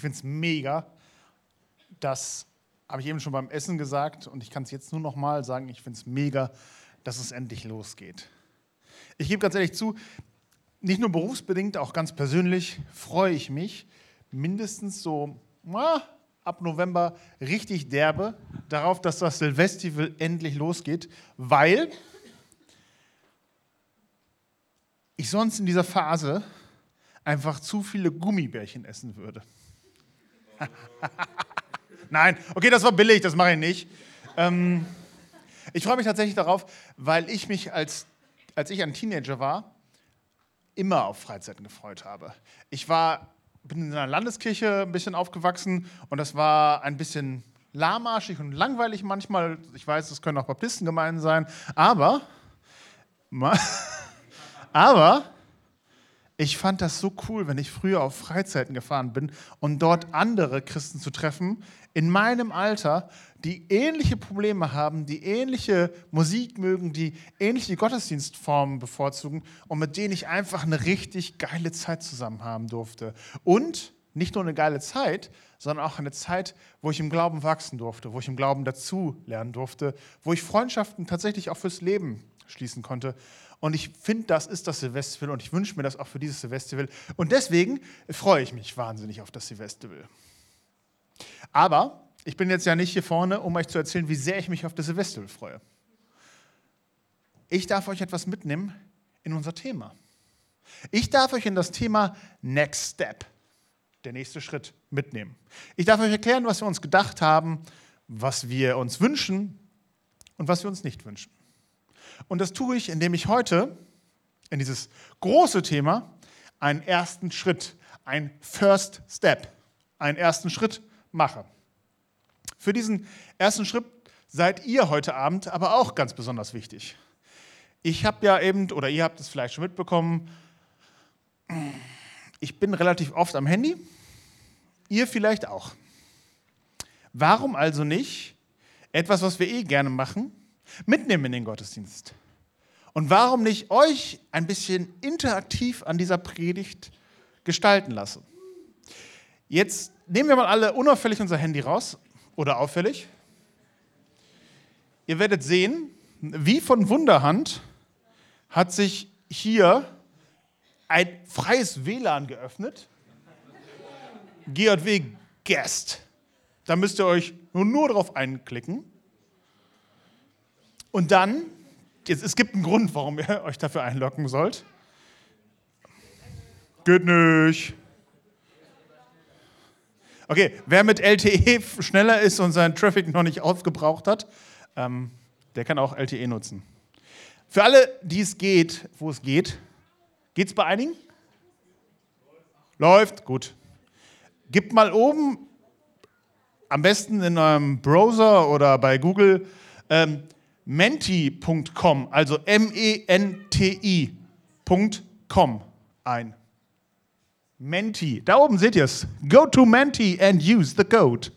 Ich finde es mega. Das habe ich eben schon beim Essen gesagt und ich kann es jetzt nur noch mal sagen. Ich finde es mega, dass es endlich losgeht. Ich gebe ganz ehrlich zu, nicht nur berufsbedingt, auch ganz persönlich freue ich mich mindestens so na, ab November richtig derbe darauf, dass das Silvestival endlich losgeht, weil ich sonst in dieser Phase einfach zu viele Gummibärchen essen würde. Nein, okay, das war billig, das mache ich nicht. Ähm, ich freue mich tatsächlich darauf, weil ich mich, als, als ich ein Teenager war, immer auf Freizeiten gefreut habe. Ich war, bin in einer Landeskirche ein bisschen aufgewachsen und das war ein bisschen lahmarschig und langweilig manchmal. Ich weiß, es können auch Baptistengemeinden sein, aber, aber ich fand das so cool, wenn ich früher auf Freizeiten gefahren bin und dort andere Christen zu treffen, in meinem Alter, die ähnliche Probleme haben, die ähnliche Musik mögen, die ähnliche Gottesdienstformen bevorzugen und mit denen ich einfach eine richtig geile Zeit zusammen haben durfte. Und nicht nur eine geile Zeit, sondern auch eine Zeit, wo ich im Glauben wachsen durfte, wo ich im Glauben dazu lernen durfte, wo ich Freundschaften tatsächlich auch fürs Leben schließen konnte. Und ich finde, das ist das Silvestival und ich wünsche mir das auch für dieses Silvestival. Und deswegen freue ich mich wahnsinnig auf das Silvestival. Aber ich bin jetzt ja nicht hier vorne, um euch zu erzählen, wie sehr ich mich auf das Silvestival freue. Ich darf euch etwas mitnehmen in unser Thema. Ich darf euch in das Thema Next Step, der nächste Schritt, mitnehmen. Ich darf euch erklären, was wir uns gedacht haben, was wir uns wünschen und was wir uns nicht wünschen. Und das tue ich, indem ich heute in dieses große Thema einen ersten Schritt, einen First Step, einen ersten Schritt mache. Für diesen ersten Schritt seid ihr heute Abend aber auch ganz besonders wichtig. Ich habe ja eben, oder ihr habt es vielleicht schon mitbekommen, ich bin relativ oft am Handy, ihr vielleicht auch. Warum also nicht etwas, was wir eh gerne machen, mitnehmen in den Gottesdienst. Und warum nicht euch ein bisschen interaktiv an dieser Predigt gestalten lassen? Jetzt nehmen wir mal alle unauffällig unser Handy raus oder auffällig. Ihr werdet sehen, wie von Wunderhand hat sich hier ein freies WLAN geöffnet. GJW Guest. Da müsst ihr euch nur, nur drauf einklicken. Und dann, jetzt, es gibt einen Grund, warum ihr euch dafür einloggen sollt. Geht nicht. Okay, wer mit LTE schneller ist und seinen Traffic noch nicht aufgebraucht hat, ähm, der kann auch LTE nutzen. Für alle, die es geht, wo es geht, geht es bei einigen? Läuft, gut. Gebt mal oben, am besten in eurem Browser oder bei Google, ähm, menti.com, also M-E-N-T-I.com ein. Menti, da oben seht ihr es. Go to Menti and use the code.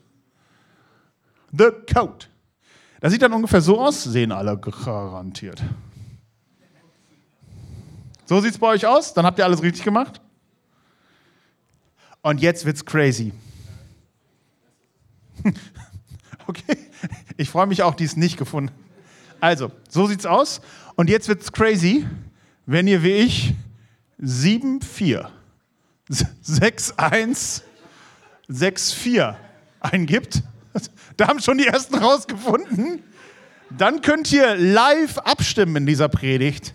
The code. Das sieht dann ungefähr so aus, sehen alle garantiert. So sieht es bei euch aus? Dann habt ihr alles richtig gemacht? Und jetzt wird's crazy. okay, ich freue mich auch, die es nicht gefunden also, so sieht's aus. Und jetzt wird's crazy, wenn ihr wie ich 7, 4, 6, 1, 6, 4 eingibt. Da haben schon die ersten rausgefunden. Dann könnt ihr live abstimmen in dieser Predigt.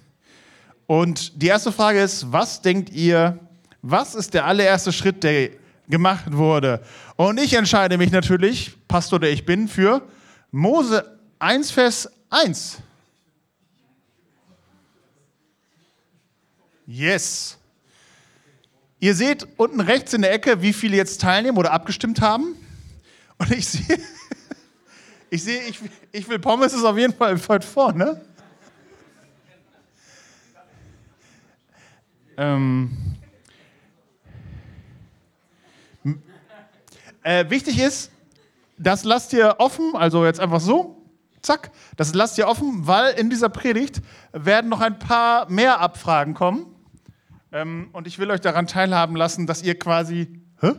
Und die erste Frage ist, was denkt ihr, was ist der allererste Schritt, der gemacht wurde? Und ich entscheide mich natürlich, Pastor, der ich bin, für Mose 1, Vers 1. Yes. Ihr seht unten rechts in der Ecke, wie viele jetzt teilnehmen oder abgestimmt haben. Und ich sehe, ich sehe, ich, ich will Pommes ist auf jeden Fall weit vorne. Ähm, äh, wichtig ist, das lasst ihr offen, also jetzt einfach so. Zack, das lasst ihr offen, weil in dieser Predigt werden noch ein paar mehr Abfragen kommen. Ähm, und ich will euch daran teilhaben lassen, dass ihr quasi. Hä?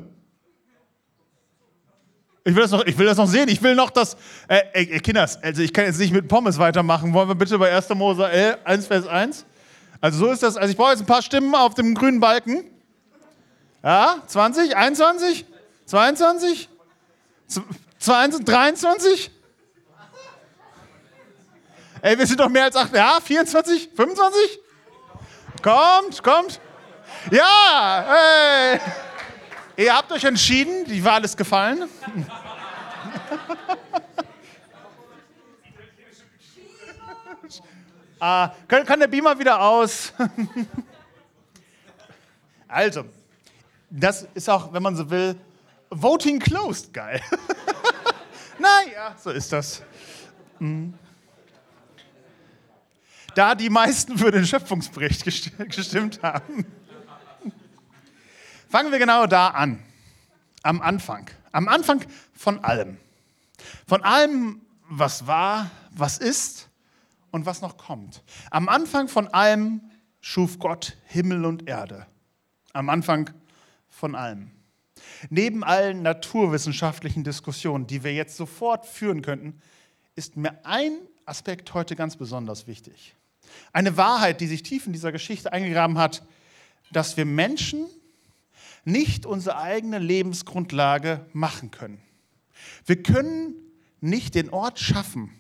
Ich will das noch, ich will das noch sehen. Ich will noch das. Äh, äh, Kinders, also ich kann jetzt nicht mit Pommes weitermachen. Wollen wir bitte bei 1. Mose 1, Vers 1? Also so ist das. Also ich brauche jetzt ein paar Stimmen auf dem grünen Balken. Ja, 20, 21, 22, 22 23? Ey, wir sind doch mehr als 8. Ja, 24, 25? Kommt, kommt. Ja, hey. Ihr habt euch entschieden, die Wahl ist gefallen. ah, kann, kann der Beamer wieder aus? also, das ist auch, wenn man so will, Voting closed, geil. naja, so ist das. Mhm. Da die meisten für den Schöpfungsbericht gestimmt haben. Fangen wir genau da an. Am Anfang. Am Anfang von allem. Von allem, was war, was ist und was noch kommt. Am Anfang von allem schuf Gott Himmel und Erde. Am Anfang von allem. Neben allen naturwissenschaftlichen Diskussionen, die wir jetzt sofort führen könnten, ist mir ein Aspekt heute ganz besonders wichtig. Eine Wahrheit, die sich tief in dieser Geschichte eingegraben hat, dass wir Menschen nicht unsere eigene Lebensgrundlage machen können. Wir können nicht den Ort schaffen,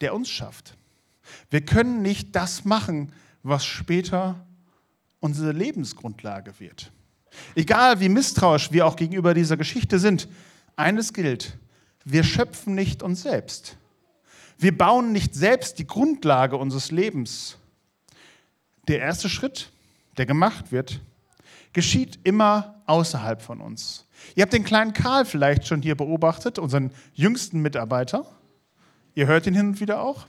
der uns schafft. Wir können nicht das machen, was später unsere Lebensgrundlage wird. Egal wie misstrauisch wir auch gegenüber dieser Geschichte sind, eines gilt, wir schöpfen nicht uns selbst. Wir bauen nicht selbst die Grundlage unseres Lebens. Der erste Schritt, der gemacht wird, geschieht immer außerhalb von uns. Ihr habt den kleinen Karl vielleicht schon hier beobachtet, unseren jüngsten Mitarbeiter. Ihr hört ihn hin und wieder auch.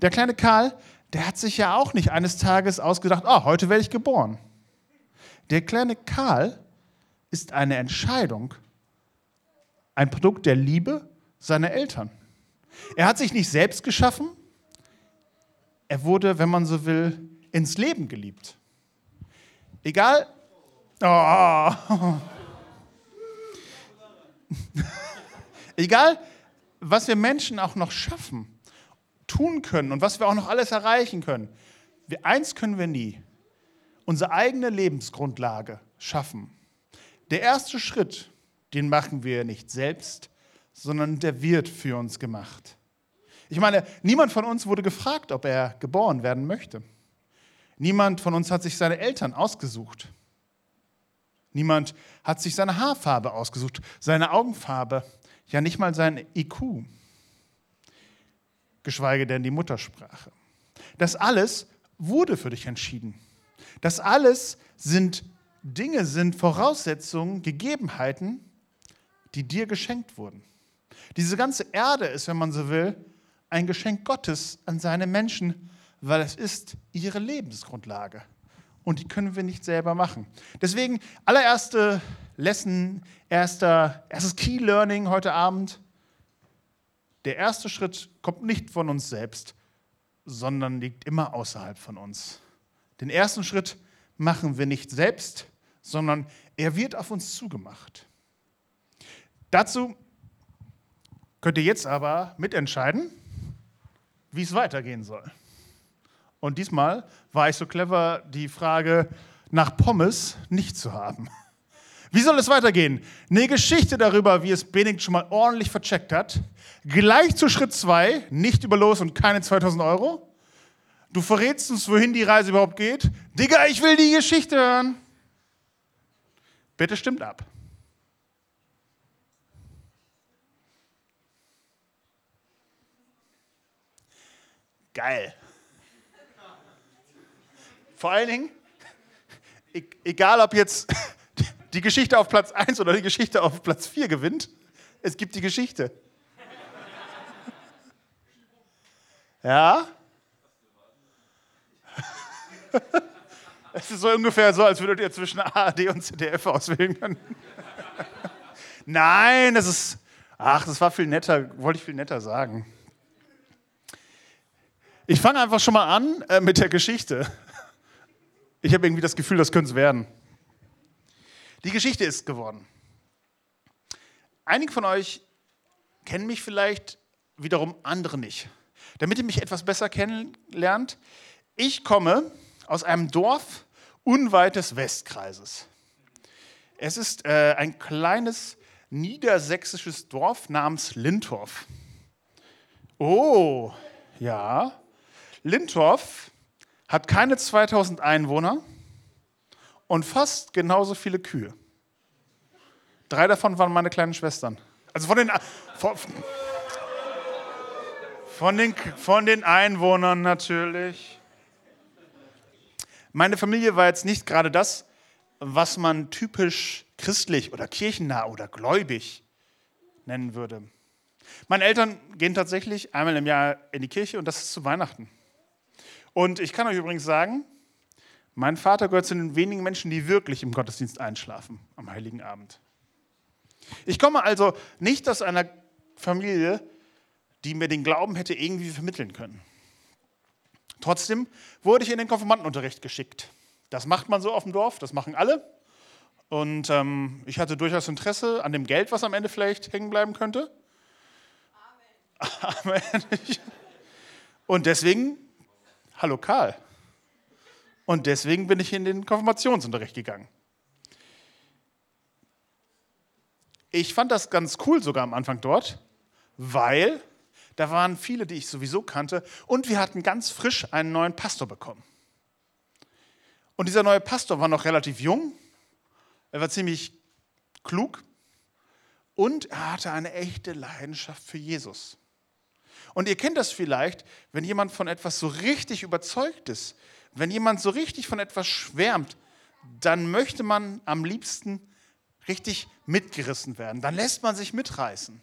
Der kleine Karl, der hat sich ja auch nicht eines Tages ausgedacht, oh, heute werde ich geboren. Der kleine Karl ist eine Entscheidung, ein Produkt der Liebe seiner Eltern. Er hat sich nicht selbst geschaffen, er wurde, wenn man so will, ins Leben geliebt. Egal. Oh. Egal, was wir Menschen auch noch schaffen, tun können und was wir auch noch alles erreichen können. Wir, eins können wir nie unsere eigene Lebensgrundlage schaffen. Der erste Schritt, den machen wir nicht selbst, sondern der wird für uns gemacht. Ich meine, niemand von uns wurde gefragt, ob er geboren werden möchte. Niemand von uns hat sich seine Eltern ausgesucht. Niemand hat sich seine Haarfarbe ausgesucht, seine Augenfarbe, ja nicht mal sein IQ, geschweige denn die Muttersprache. Das alles wurde für dich entschieden. Das alles sind Dinge, sind Voraussetzungen, Gegebenheiten, die dir geschenkt wurden. Diese ganze Erde ist, wenn man so will, ein Geschenk Gottes an seine Menschen, weil es ist ihre Lebensgrundlage. Und die können wir nicht selber machen. Deswegen allererste Lesson, erster, erstes Key Learning heute Abend. Der erste Schritt kommt nicht von uns selbst, sondern liegt immer außerhalb von uns. Den ersten Schritt machen wir nicht selbst, sondern er wird auf uns zugemacht. Dazu könnt ihr jetzt aber mitentscheiden, wie es weitergehen soll. Und diesmal war ich so clever, die Frage nach Pommes nicht zu haben. Wie soll es weitergehen? Eine Geschichte darüber, wie es Benedikt schon mal ordentlich vercheckt hat. Gleich zu Schritt 2, nicht über Los und keine 2000 Euro. Du verrätst uns, wohin die Reise überhaupt geht. Digga, ich will die Geschichte hören. Bitte stimmt ab. Geil. Vor allen Dingen, e-, egal ob jetzt die Geschichte auf Platz 1 oder die Geschichte auf Platz 4 gewinnt, es gibt die Geschichte. Ja? Es ist so ungefähr so, als würdet ihr zwischen ARD und ZDF auswählen können. Nein, das ist. Ach, das war viel netter, wollte ich viel netter sagen. Ich fange einfach schon mal an äh, mit der Geschichte. Ich habe irgendwie das Gefühl, das könnte es werden. Die Geschichte ist geworden. Einige von euch kennen mich vielleicht, wiederum andere nicht. Damit ihr mich etwas besser kennenlernt, ich komme aus einem Dorf unweit des Westkreises. Es ist äh, ein kleines niedersächsisches Dorf namens Lintorf. Oh, ja. Lintorf hat keine 2000 Einwohner und fast genauso viele Kühe. Drei davon waren meine kleinen Schwestern. Also von den, von, von den, von den Einwohnern natürlich. Meine Familie war jetzt nicht gerade das, was man typisch christlich oder kirchennah oder gläubig nennen würde. Meine Eltern gehen tatsächlich einmal im Jahr in die Kirche und das ist zu Weihnachten. Und ich kann euch übrigens sagen, mein Vater gehört zu den wenigen Menschen, die wirklich im Gottesdienst einschlafen am Heiligen Abend. Ich komme also nicht aus einer Familie, die mir den Glauben hätte irgendwie vermitteln können. Trotzdem wurde ich in den Konfirmandenunterricht geschickt. Das macht man so auf dem Dorf, das machen alle. Und ähm, ich hatte durchaus Interesse an dem Geld, was am Ende vielleicht hängen bleiben könnte. Amen. Amen. Und deswegen, hallo Karl. Und deswegen bin ich in den Konfirmationsunterricht gegangen. Ich fand das ganz cool sogar am Anfang dort, weil da waren viele, die ich sowieso kannte und wir hatten ganz frisch einen neuen Pastor bekommen. Und dieser neue Pastor war noch relativ jung, er war ziemlich klug und er hatte eine echte Leidenschaft für Jesus. Und ihr kennt das vielleicht, wenn jemand von etwas so richtig überzeugt ist, wenn jemand so richtig von etwas schwärmt, dann möchte man am liebsten richtig mitgerissen werden. Dann lässt man sich mitreißen.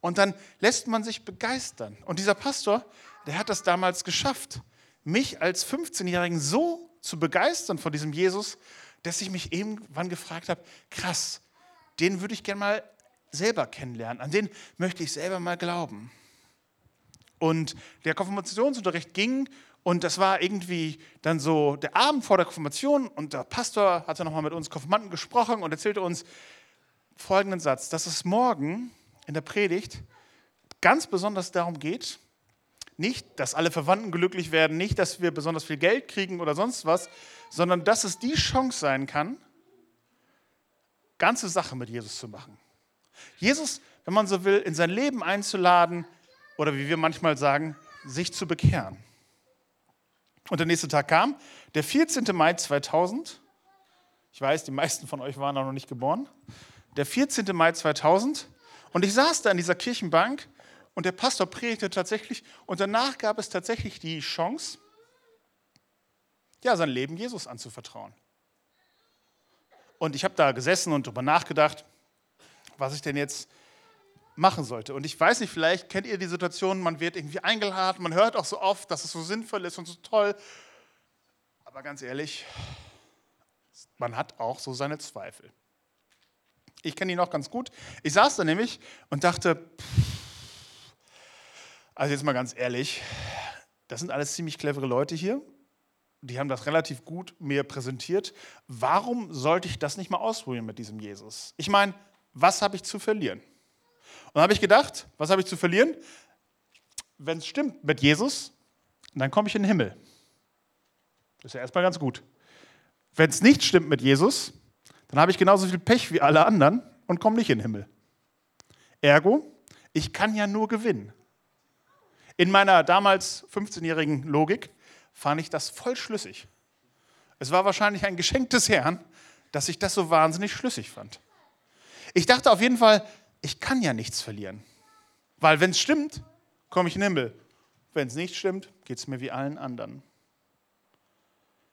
Und dann lässt man sich begeistern. Und dieser Pastor, der hat das damals geschafft, mich als 15-Jährigen so zu begeistern von diesem Jesus, dass ich mich irgendwann gefragt habe, krass, den würde ich gerne mal selber kennenlernen, an den möchte ich selber mal glauben. Und der Konfirmationsunterricht ging und das war irgendwie dann so der Abend vor der Konfirmation und der Pastor hatte nochmal mit uns Konfirmanden gesprochen und erzählte uns folgenden Satz, dass es morgen in der Predigt ganz besonders darum geht, nicht, dass alle Verwandten glücklich werden, nicht, dass wir besonders viel Geld kriegen oder sonst was, sondern dass es die Chance sein kann, ganze Sache mit Jesus zu machen. Jesus, wenn man so will, in sein Leben einzuladen oder wie wir manchmal sagen, sich zu bekehren. Und der nächste Tag kam, der 14. Mai 2000. Ich weiß, die meisten von euch waren noch nicht geboren. Der 14. Mai 2000. Und ich saß da in dieser Kirchenbank und der Pastor predigte tatsächlich. Und danach gab es tatsächlich die Chance, ja, sein Leben Jesus anzuvertrauen. Und ich habe da gesessen und darüber nachgedacht, was ich denn jetzt machen sollte. Und ich weiß nicht, vielleicht kennt ihr die Situation, man wird irgendwie eingeladen, man hört auch so oft, dass es so sinnvoll ist und so toll. Aber ganz ehrlich, man hat auch so seine Zweifel. Ich kenne ihn noch ganz gut. Ich saß da nämlich und dachte, also jetzt mal ganz ehrlich, das sind alles ziemlich clevere Leute hier. Die haben das relativ gut mir präsentiert. Warum sollte ich das nicht mal ausprobieren mit diesem Jesus? Ich meine, was habe ich zu verlieren? Und habe ich gedacht, was habe ich zu verlieren? Wenn es stimmt mit Jesus, dann komme ich in den Himmel. Das ist ja erstmal ganz gut. Wenn es nicht stimmt mit Jesus, dann habe ich genauso viel Pech wie alle anderen und komme nicht in den Himmel. Ergo, ich kann ja nur gewinnen. In meiner damals 15-jährigen Logik fand ich das voll schlüssig. Es war wahrscheinlich ein Geschenk des Herrn, dass ich das so wahnsinnig schlüssig fand. Ich dachte auf jeden Fall, ich kann ja nichts verlieren. Weil wenn es stimmt, komme ich in den Himmel. Wenn es nicht stimmt, geht es mir wie allen anderen.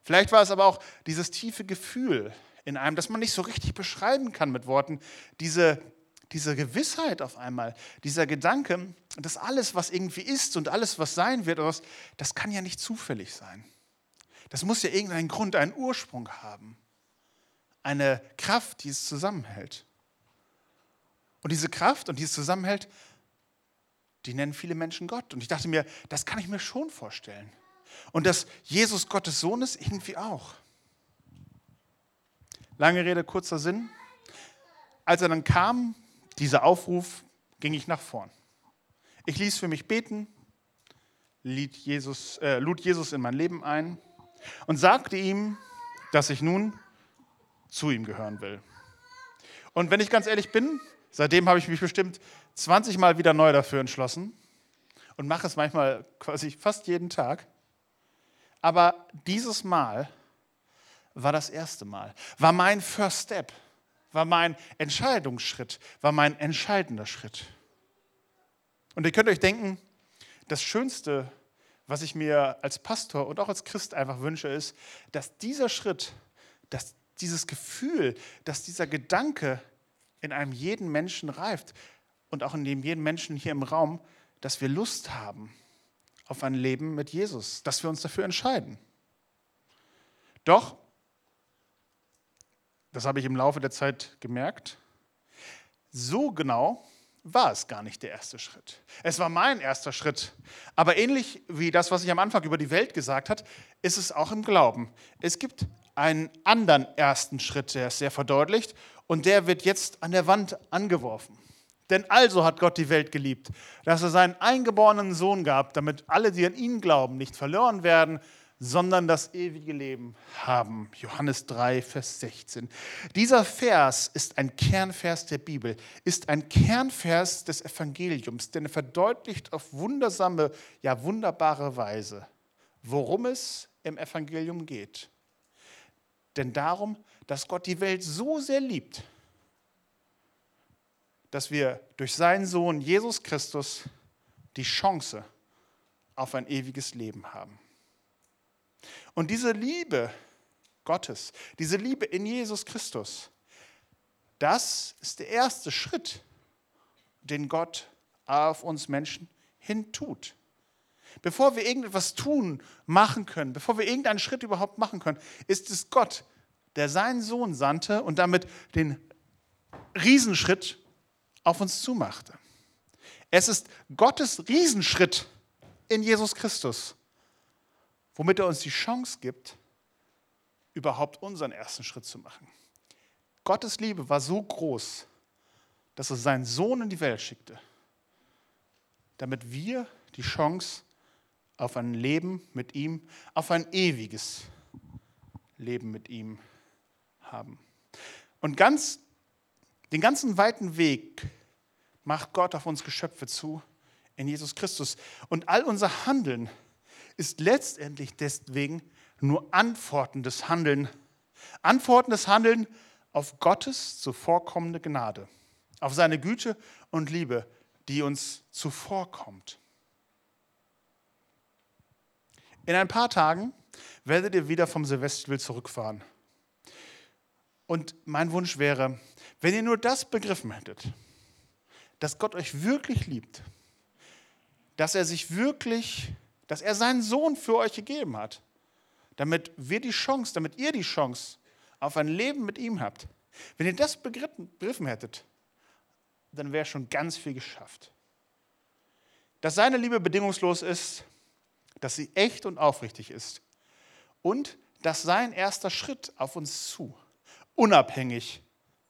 Vielleicht war es aber auch dieses tiefe Gefühl in einem, das man nicht so richtig beschreiben kann mit Worten, diese, diese Gewissheit auf einmal, dieser Gedanke, dass alles, was irgendwie ist und alles, was sein wird, das kann ja nicht zufällig sein. Das muss ja irgendeinen Grund, einen Ursprung haben. Eine Kraft, die es zusammenhält. Und diese Kraft und dieses Zusammenhalt, die nennen viele Menschen Gott. Und ich dachte mir, das kann ich mir schon vorstellen. Und dass Jesus Gottes Sohn ist, irgendwie auch. Lange Rede, kurzer Sinn. Als er dann kam, dieser Aufruf ging ich nach vorn. Ich ließ für mich beten, Jesus, äh, lud Jesus in mein Leben ein und sagte ihm, dass ich nun zu ihm gehören will. Und wenn ich ganz ehrlich bin, seitdem habe ich mich bestimmt 20 Mal wieder neu dafür entschlossen und mache es manchmal quasi fast jeden Tag. Aber dieses Mal war das erste Mal, war mein First Step, war mein Entscheidungsschritt, war mein entscheidender Schritt. Und ihr könnt euch denken, das Schönste, was ich mir als Pastor und auch als Christ einfach wünsche, ist, dass dieser Schritt, dass dieses Gefühl, dass dieser Gedanke in einem jeden Menschen reift und auch in dem jeden Menschen hier im Raum, dass wir Lust haben auf ein Leben mit Jesus, dass wir uns dafür entscheiden. Doch, das habe ich im Laufe der Zeit gemerkt, so genau war es gar nicht der erste Schritt. Es war mein erster Schritt. Aber ähnlich wie das, was ich am Anfang über die Welt gesagt habe, ist es auch im Glauben. Es gibt einen anderen ersten Schritt, der ist sehr verdeutlicht und der wird jetzt an der Wand angeworfen. Denn also hat Gott die Welt geliebt, dass er seinen eingeborenen Sohn gab, damit alle, die an ihn glauben, nicht verloren werden, sondern das ewige Leben haben. Johannes 3, Vers 16. Dieser Vers ist ein Kernvers der Bibel, ist ein Kernvers des Evangeliums, denn er verdeutlicht auf wundersame, ja wunderbare Weise, worum es im Evangelium geht. Denn darum, dass Gott die Welt so sehr liebt, dass wir durch seinen Sohn Jesus Christus die Chance auf ein ewiges Leben haben. Und diese Liebe Gottes, diese Liebe in Jesus Christus, das ist der erste Schritt, den Gott auf uns Menschen hin tut. Bevor wir irgendetwas tun, machen können, bevor wir irgendeinen Schritt überhaupt machen können, ist es Gott, der seinen Sohn sandte und damit den Riesenschritt auf uns zumachte. Es ist Gottes Riesenschritt in Jesus Christus, womit er uns die Chance gibt, überhaupt unseren ersten Schritt zu machen. Gottes Liebe war so groß, dass er seinen Sohn in die Welt schickte, damit wir die Chance auf ein Leben mit ihm, auf ein ewiges Leben mit ihm haben. Und ganz, den ganzen weiten Weg macht Gott auf uns Geschöpfe zu in Jesus Christus. Und all unser Handeln ist letztendlich deswegen nur antwortendes Handeln. Antwortendes Handeln auf Gottes zuvorkommende Gnade, auf seine Güte und Liebe, die uns zuvorkommt. In ein paar Tagen werdet ihr wieder vom Silvesterspiel zurückfahren. Und mein Wunsch wäre, wenn ihr nur das begriffen hättet, dass Gott euch wirklich liebt, dass er sich wirklich, dass er seinen Sohn für euch gegeben hat, damit wir die Chance, damit ihr die Chance auf ein Leben mit ihm habt. Wenn ihr das begriffen hättet, dann wäre schon ganz viel geschafft. Dass seine Liebe bedingungslos ist, dass sie echt und aufrichtig ist und dass sein erster Schritt auf uns zu unabhängig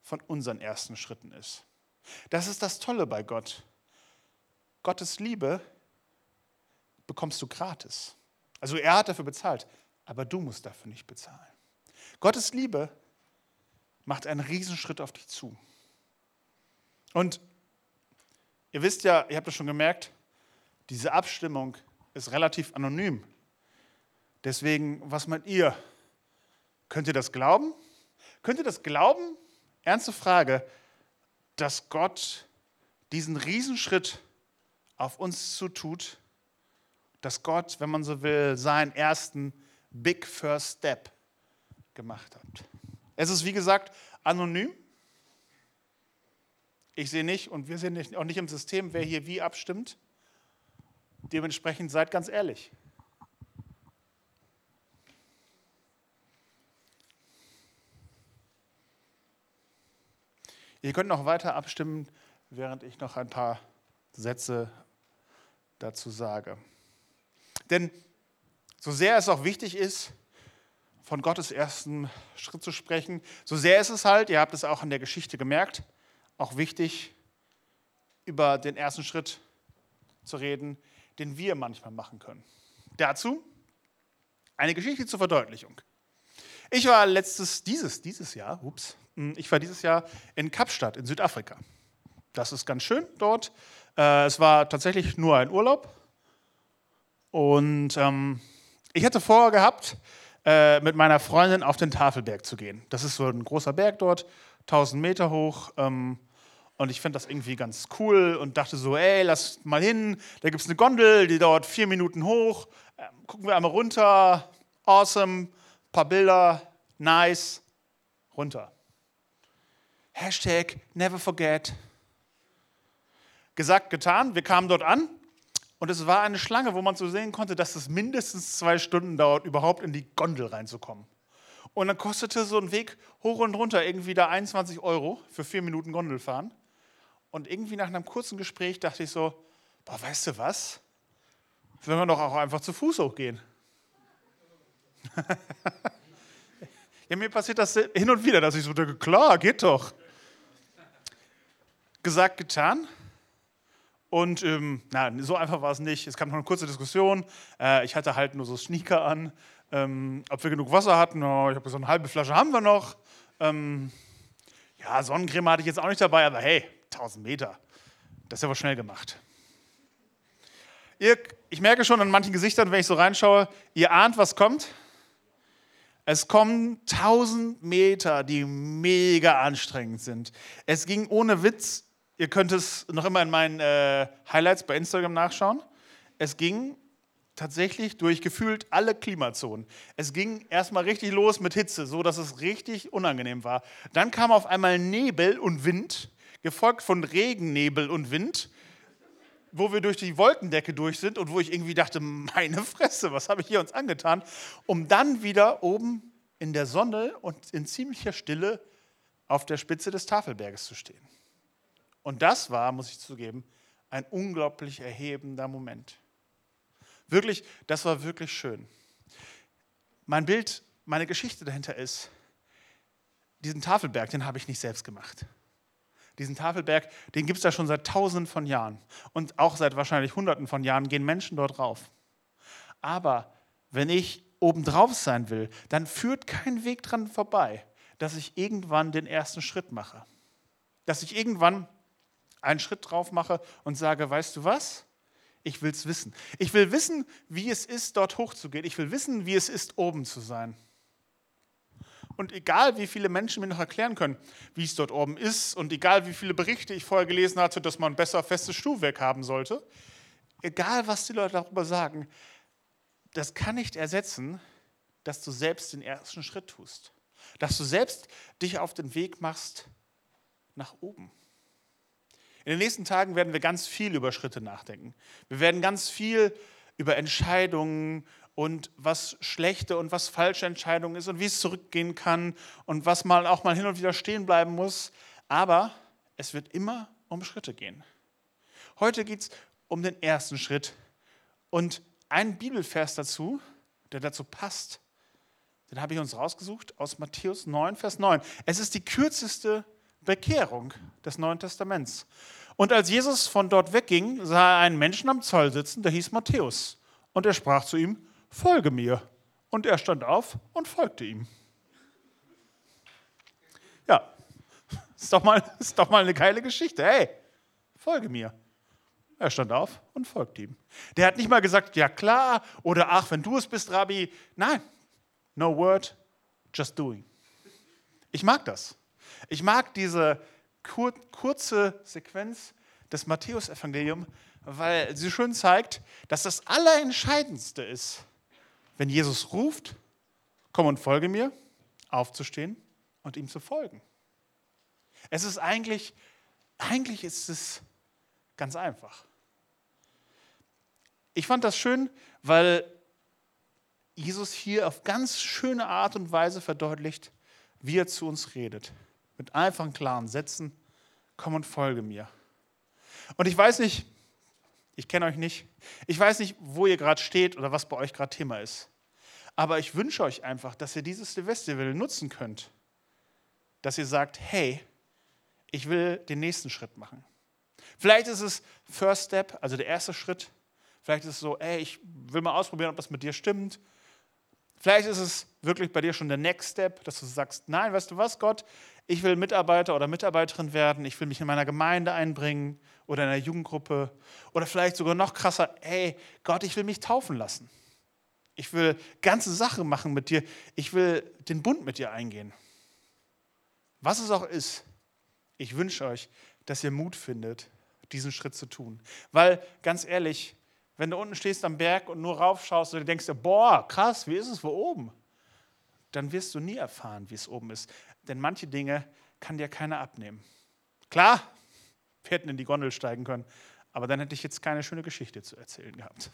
von unseren ersten Schritten ist. Das ist das Tolle bei Gott. Gottes Liebe bekommst du gratis. Also er hat dafür bezahlt, aber du musst dafür nicht bezahlen. Gottes Liebe macht einen Riesenschritt auf dich zu. Und ihr wisst ja, ihr habt es schon gemerkt, diese Abstimmung ist relativ anonym. Deswegen, was meint ihr? Könnt ihr das glauben? Könnt ihr das glauben? Ernste Frage, dass Gott diesen Riesenschritt auf uns zutut, dass Gott, wenn man so will, seinen ersten Big First Step gemacht hat. Es ist, wie gesagt, anonym. Ich sehe nicht und wir sehen auch nicht im System, wer hier wie abstimmt. Dementsprechend seid ganz ehrlich. Ihr könnt noch weiter abstimmen, während ich noch ein paar Sätze dazu sage. Denn so sehr es auch wichtig ist, von Gottes ersten Schritt zu sprechen, so sehr ist es halt, ihr habt es auch in der Geschichte gemerkt, auch wichtig, über den ersten Schritt zu reden, den wir manchmal machen können. Dazu eine Geschichte zur Verdeutlichung. Ich war letztes, dieses, dieses Jahr, ups, ich war dieses Jahr in Kapstadt in Südafrika. Das ist ganz schön dort. Äh, es war tatsächlich nur ein Urlaub. Und ähm, ich hatte vorher gehabt, äh, mit meiner Freundin auf den Tafelberg zu gehen. Das ist so ein großer Berg dort, 1000 Meter hoch. Ähm, und ich finde das irgendwie ganz cool und dachte so, ey, lass mal hin. Da gibt es eine Gondel, die dauert vier Minuten hoch. Ähm, gucken wir einmal runter. Awesome. Paar Bilder. Nice. Runter. Hashtag never forget. Gesagt, getan. Wir kamen dort an und es war eine Schlange, wo man so sehen konnte, dass es mindestens zwei Stunden dauert, überhaupt in die Gondel reinzukommen. Und dann kostete so ein Weg hoch und runter irgendwie da 21 Euro für vier Minuten Gondelfahren. Und irgendwie nach einem kurzen Gespräch dachte ich so, boah, weißt du was? Wenn wir doch auch einfach zu Fuß hochgehen. ja, mir passiert das hin und wieder, dass ich so denke, klar, geht doch. Gesagt, getan. Und ähm, na, so einfach war es nicht. Es kam noch eine kurze Diskussion. Äh, ich hatte halt nur so Sneaker an. Ähm, ob wir genug Wasser hatten, oh, ich habe so eine halbe Flasche haben wir noch. Ähm, ja, Sonnencreme hatte ich jetzt auch nicht dabei, aber hey, 1000 Meter. Das ist ja wohl schnell gemacht. Ihr, ich merke schon an manchen Gesichtern, wenn ich so reinschaue, ihr ahnt, was kommt. Es kommen 1000 Meter, die mega anstrengend sind. Es ging ohne Witz, ihr könnt es noch immer in meinen äh, Highlights bei Instagram nachschauen. Es ging tatsächlich durch gefühlt alle Klimazonen. Es ging erstmal richtig los mit Hitze, so dass es richtig unangenehm war. Dann kam auf einmal Nebel und Wind gefolgt von Regen, Nebel und Wind, wo wir durch die Wolkendecke durch sind und wo ich irgendwie dachte, meine Fresse, was habe ich hier uns angetan, um dann wieder oben in der Sonne und in ziemlicher Stille auf der Spitze des Tafelberges zu stehen. Und das war, muss ich zugeben, ein unglaublich erhebender Moment. Wirklich, das war wirklich schön. Mein Bild, meine Geschichte dahinter ist, diesen Tafelberg, den habe ich nicht selbst gemacht. Diesen Tafelberg, den gibt es da schon seit tausenden von Jahren. Und auch seit wahrscheinlich hunderten von Jahren gehen Menschen dort rauf. Aber wenn ich obendrauf sein will, dann führt kein Weg dran vorbei, dass ich irgendwann den ersten Schritt mache. Dass ich irgendwann einen Schritt drauf mache und sage, weißt du was? Ich will es wissen. Ich will wissen, wie es ist, dort hochzugehen. Ich will wissen, wie es ist, oben zu sein. Und egal, wie viele Menschen mir noch erklären können, wie es dort oben ist, und egal, wie viele Berichte ich vorher gelesen hatte, dass man besser festes Stuhlwerk haben sollte, egal, was die Leute darüber sagen, das kann nicht ersetzen, dass du selbst den ersten Schritt tust. Dass du selbst dich auf den Weg machst nach oben. In den nächsten Tagen werden wir ganz viel über Schritte nachdenken. Wir werden ganz viel über Entscheidungen und was schlechte und was falsche Entscheidungen ist und wie es zurückgehen kann und was mal auch mal hin und wieder stehen bleiben muss. Aber es wird immer um Schritte gehen. Heute geht es um den ersten Schritt und ein Bibelvers dazu, der dazu passt, den habe ich uns rausgesucht aus Matthäus 9, Vers 9. Es ist die kürzeste Bekehrung des Neuen Testaments. Und als Jesus von dort wegging, sah er einen Menschen am Zoll sitzen, der hieß Matthäus. Und er sprach zu ihm, folge mir. Und er stand auf und folgte ihm. Ja, ist doch mal, ist doch mal eine geile Geschichte. Hey, folge mir. Er stand auf und folgte ihm. Der hat nicht mal gesagt, ja klar, oder ach, wenn du es bist, Rabbi. Nein, no word, just doing. Ich mag das. Ich mag diese kur kurze Sequenz des Matthäusevangeliums, weil sie schön zeigt, dass das Allerentscheidendste ist, wenn Jesus ruft, komm und folge mir, aufzustehen und ihm zu folgen. Es ist eigentlich, eigentlich ist es ganz einfach. Ich fand das schön, weil Jesus hier auf ganz schöne Art und Weise verdeutlicht, wie er zu uns redet. Mit einfachen, klaren Sätzen, komm und folge mir. Und ich weiß nicht, ich kenne euch nicht. Ich weiß nicht, wo ihr gerade steht oder was bei euch gerade Thema ist. Aber ich wünsche euch einfach, dass ihr dieses Festival nutzen könnt. Dass ihr sagt, hey, ich will den nächsten Schritt machen. Vielleicht ist es First Step, also der erste Schritt. Vielleicht ist es so, ey, ich will mal ausprobieren, ob das mit dir stimmt. Vielleicht ist es wirklich bei dir schon der Next Step, dass du sagst, nein, weißt du was, Gott, ich will Mitarbeiter oder Mitarbeiterin werden, ich will mich in meiner Gemeinde einbringen oder in einer Jugendgruppe oder vielleicht sogar noch krasser, ey, Gott, ich will mich taufen lassen. Ich will ganze Sachen machen mit dir. Ich will den Bund mit dir eingehen. Was es auch ist, ich wünsche euch, dass ihr Mut findet, diesen Schritt zu tun. Weil, ganz ehrlich, wenn du unten stehst am Berg und nur raufschaust und denkst boah, krass, wie ist es wo oben? Dann wirst du nie erfahren, wie es oben ist. Denn manche Dinge kann dir keiner abnehmen. Klar, wir hätten in die Gondel steigen können, aber dann hätte ich jetzt keine schöne Geschichte zu erzählen gehabt.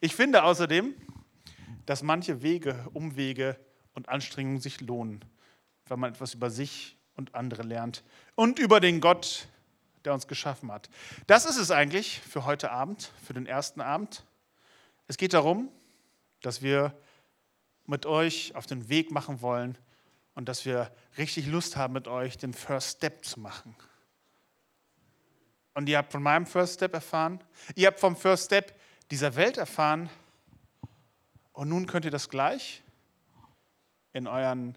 Ich finde außerdem, dass manche Wege, Umwege und Anstrengungen sich lohnen, wenn man etwas über sich und andere lernt und über den Gott, der uns geschaffen hat. Das ist es eigentlich für heute Abend, für den ersten Abend. Es geht darum, dass wir mit euch auf den Weg machen wollen und dass wir richtig Lust haben, mit euch den First Step zu machen. Und ihr habt von meinem First Step erfahren, ihr habt vom First Step dieser Welt erfahren und nun könnt ihr das gleich in euren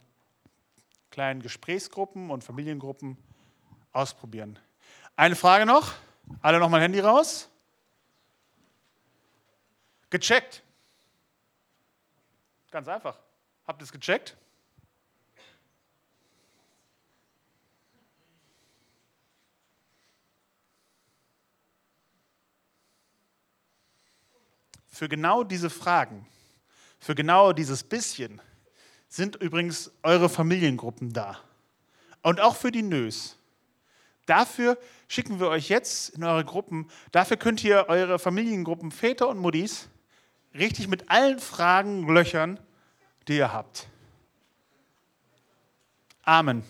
kleinen Gesprächsgruppen und Familiengruppen ausprobieren. Eine Frage noch. Alle noch mal Handy raus. Gecheckt. Ganz einfach. Habt ihr es gecheckt? Für genau diese Fragen, für genau dieses bisschen sind übrigens eure Familiengruppen da. Und auch für die Nös. Dafür schicken wir euch jetzt in eure Gruppen, dafür könnt ihr eure Familiengruppen Väter und Muttis richtig mit allen Fragen löchern, die ihr habt. Amen.